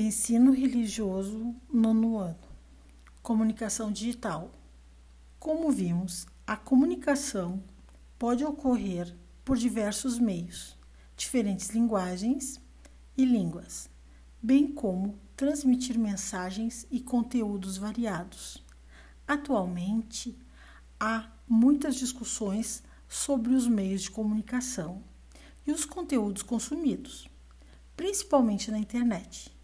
Ensino religioso nono ano. Comunicação digital. Como vimos, a comunicação pode ocorrer por diversos meios, diferentes linguagens e línguas, bem como transmitir mensagens e conteúdos variados. Atualmente, há muitas discussões sobre os meios de comunicação e os conteúdos consumidos, principalmente na internet.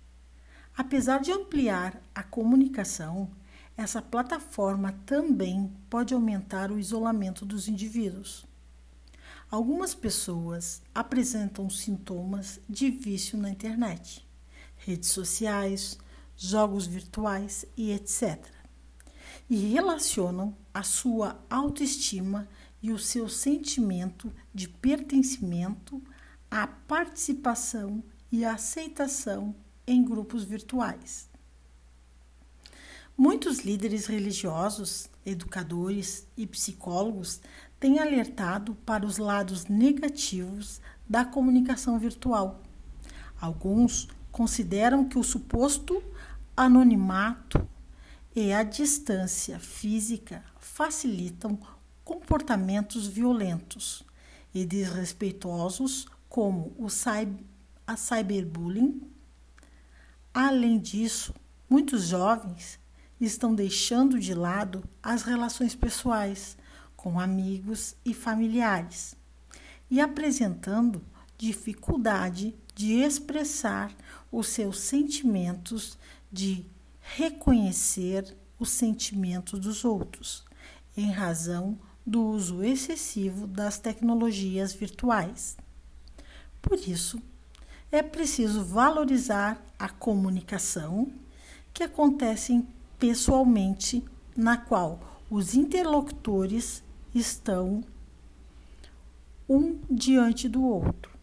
Apesar de ampliar a comunicação, essa plataforma também pode aumentar o isolamento dos indivíduos. Algumas pessoas apresentam sintomas de vício na internet, redes sociais, jogos virtuais e etc. E relacionam a sua autoestima e o seu sentimento de pertencimento à participação e aceitação em grupos virtuais. Muitos líderes religiosos, educadores e psicólogos têm alertado para os lados negativos da comunicação virtual. Alguns consideram que o suposto anonimato e a distância física facilitam comportamentos violentos e desrespeitosos, como o a cyberbullying, Além disso, muitos jovens estão deixando de lado as relações pessoais com amigos e familiares e apresentando dificuldade de expressar os seus sentimentos, de reconhecer os sentimentos dos outros, em razão do uso excessivo das tecnologias virtuais. Por isso, é preciso valorizar a comunicação que acontece pessoalmente, na qual os interlocutores estão um diante do outro,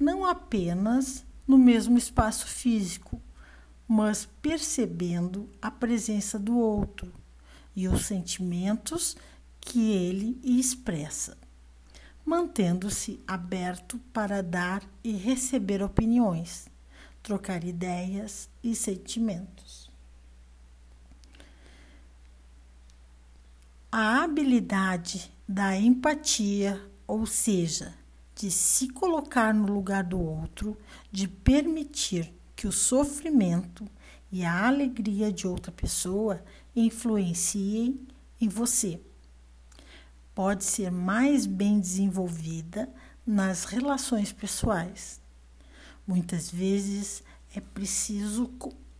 não apenas no mesmo espaço físico, mas percebendo a presença do outro e os sentimentos que ele expressa mantendo-se aberto para dar e receber opiniões, trocar ideias e sentimentos. A habilidade da empatia, ou seja, de se colocar no lugar do outro, de permitir que o sofrimento e a alegria de outra pessoa influenciem em você pode ser mais bem desenvolvida nas relações pessoais. Muitas vezes é preciso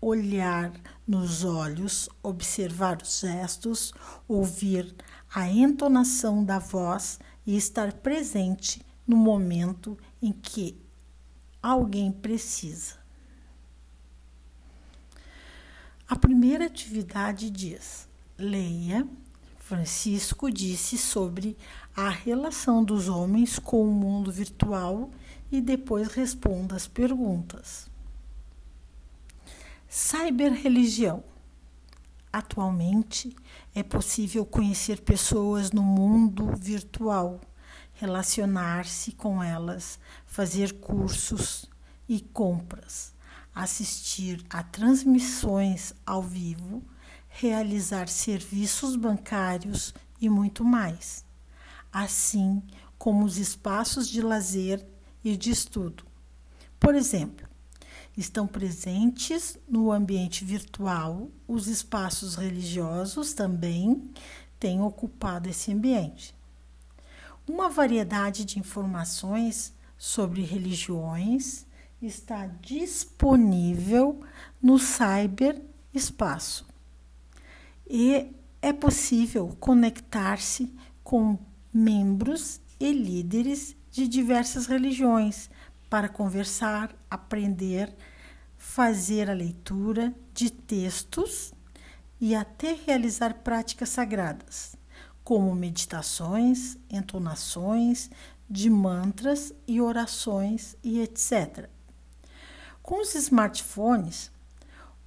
olhar nos olhos, observar os gestos, ouvir a entonação da voz e estar presente no momento em que alguém precisa. A primeira atividade diz: leia Francisco disse sobre a relação dos homens com o mundo virtual e depois responda as perguntas. Cyberreligião. Atualmente é possível conhecer pessoas no mundo virtual, relacionar-se com elas, fazer cursos e compras, assistir a transmissões ao vivo realizar serviços bancários e muito mais, assim como os espaços de lazer e de estudo. Por exemplo, estão presentes no ambiente virtual, os espaços religiosos também têm ocupado esse ambiente. Uma variedade de informações sobre religiões está disponível no cyberespaço e é possível conectar-se com membros e líderes de diversas religiões para conversar, aprender, fazer a leitura de textos e até realizar práticas sagradas, como meditações, entonações de mantras e orações e etc. Com os smartphones,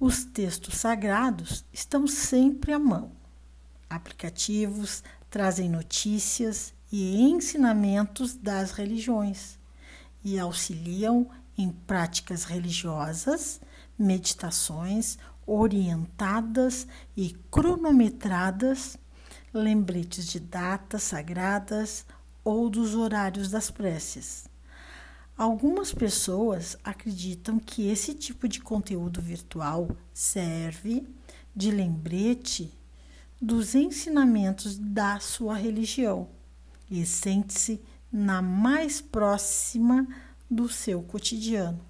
os textos sagrados estão sempre à mão. Aplicativos trazem notícias e ensinamentos das religiões e auxiliam em práticas religiosas, meditações orientadas e cronometradas, lembretes de datas sagradas ou dos horários das preces. Algumas pessoas acreditam que esse tipo de conteúdo virtual serve de lembrete dos ensinamentos da sua religião e sente-se na mais próxima do seu cotidiano.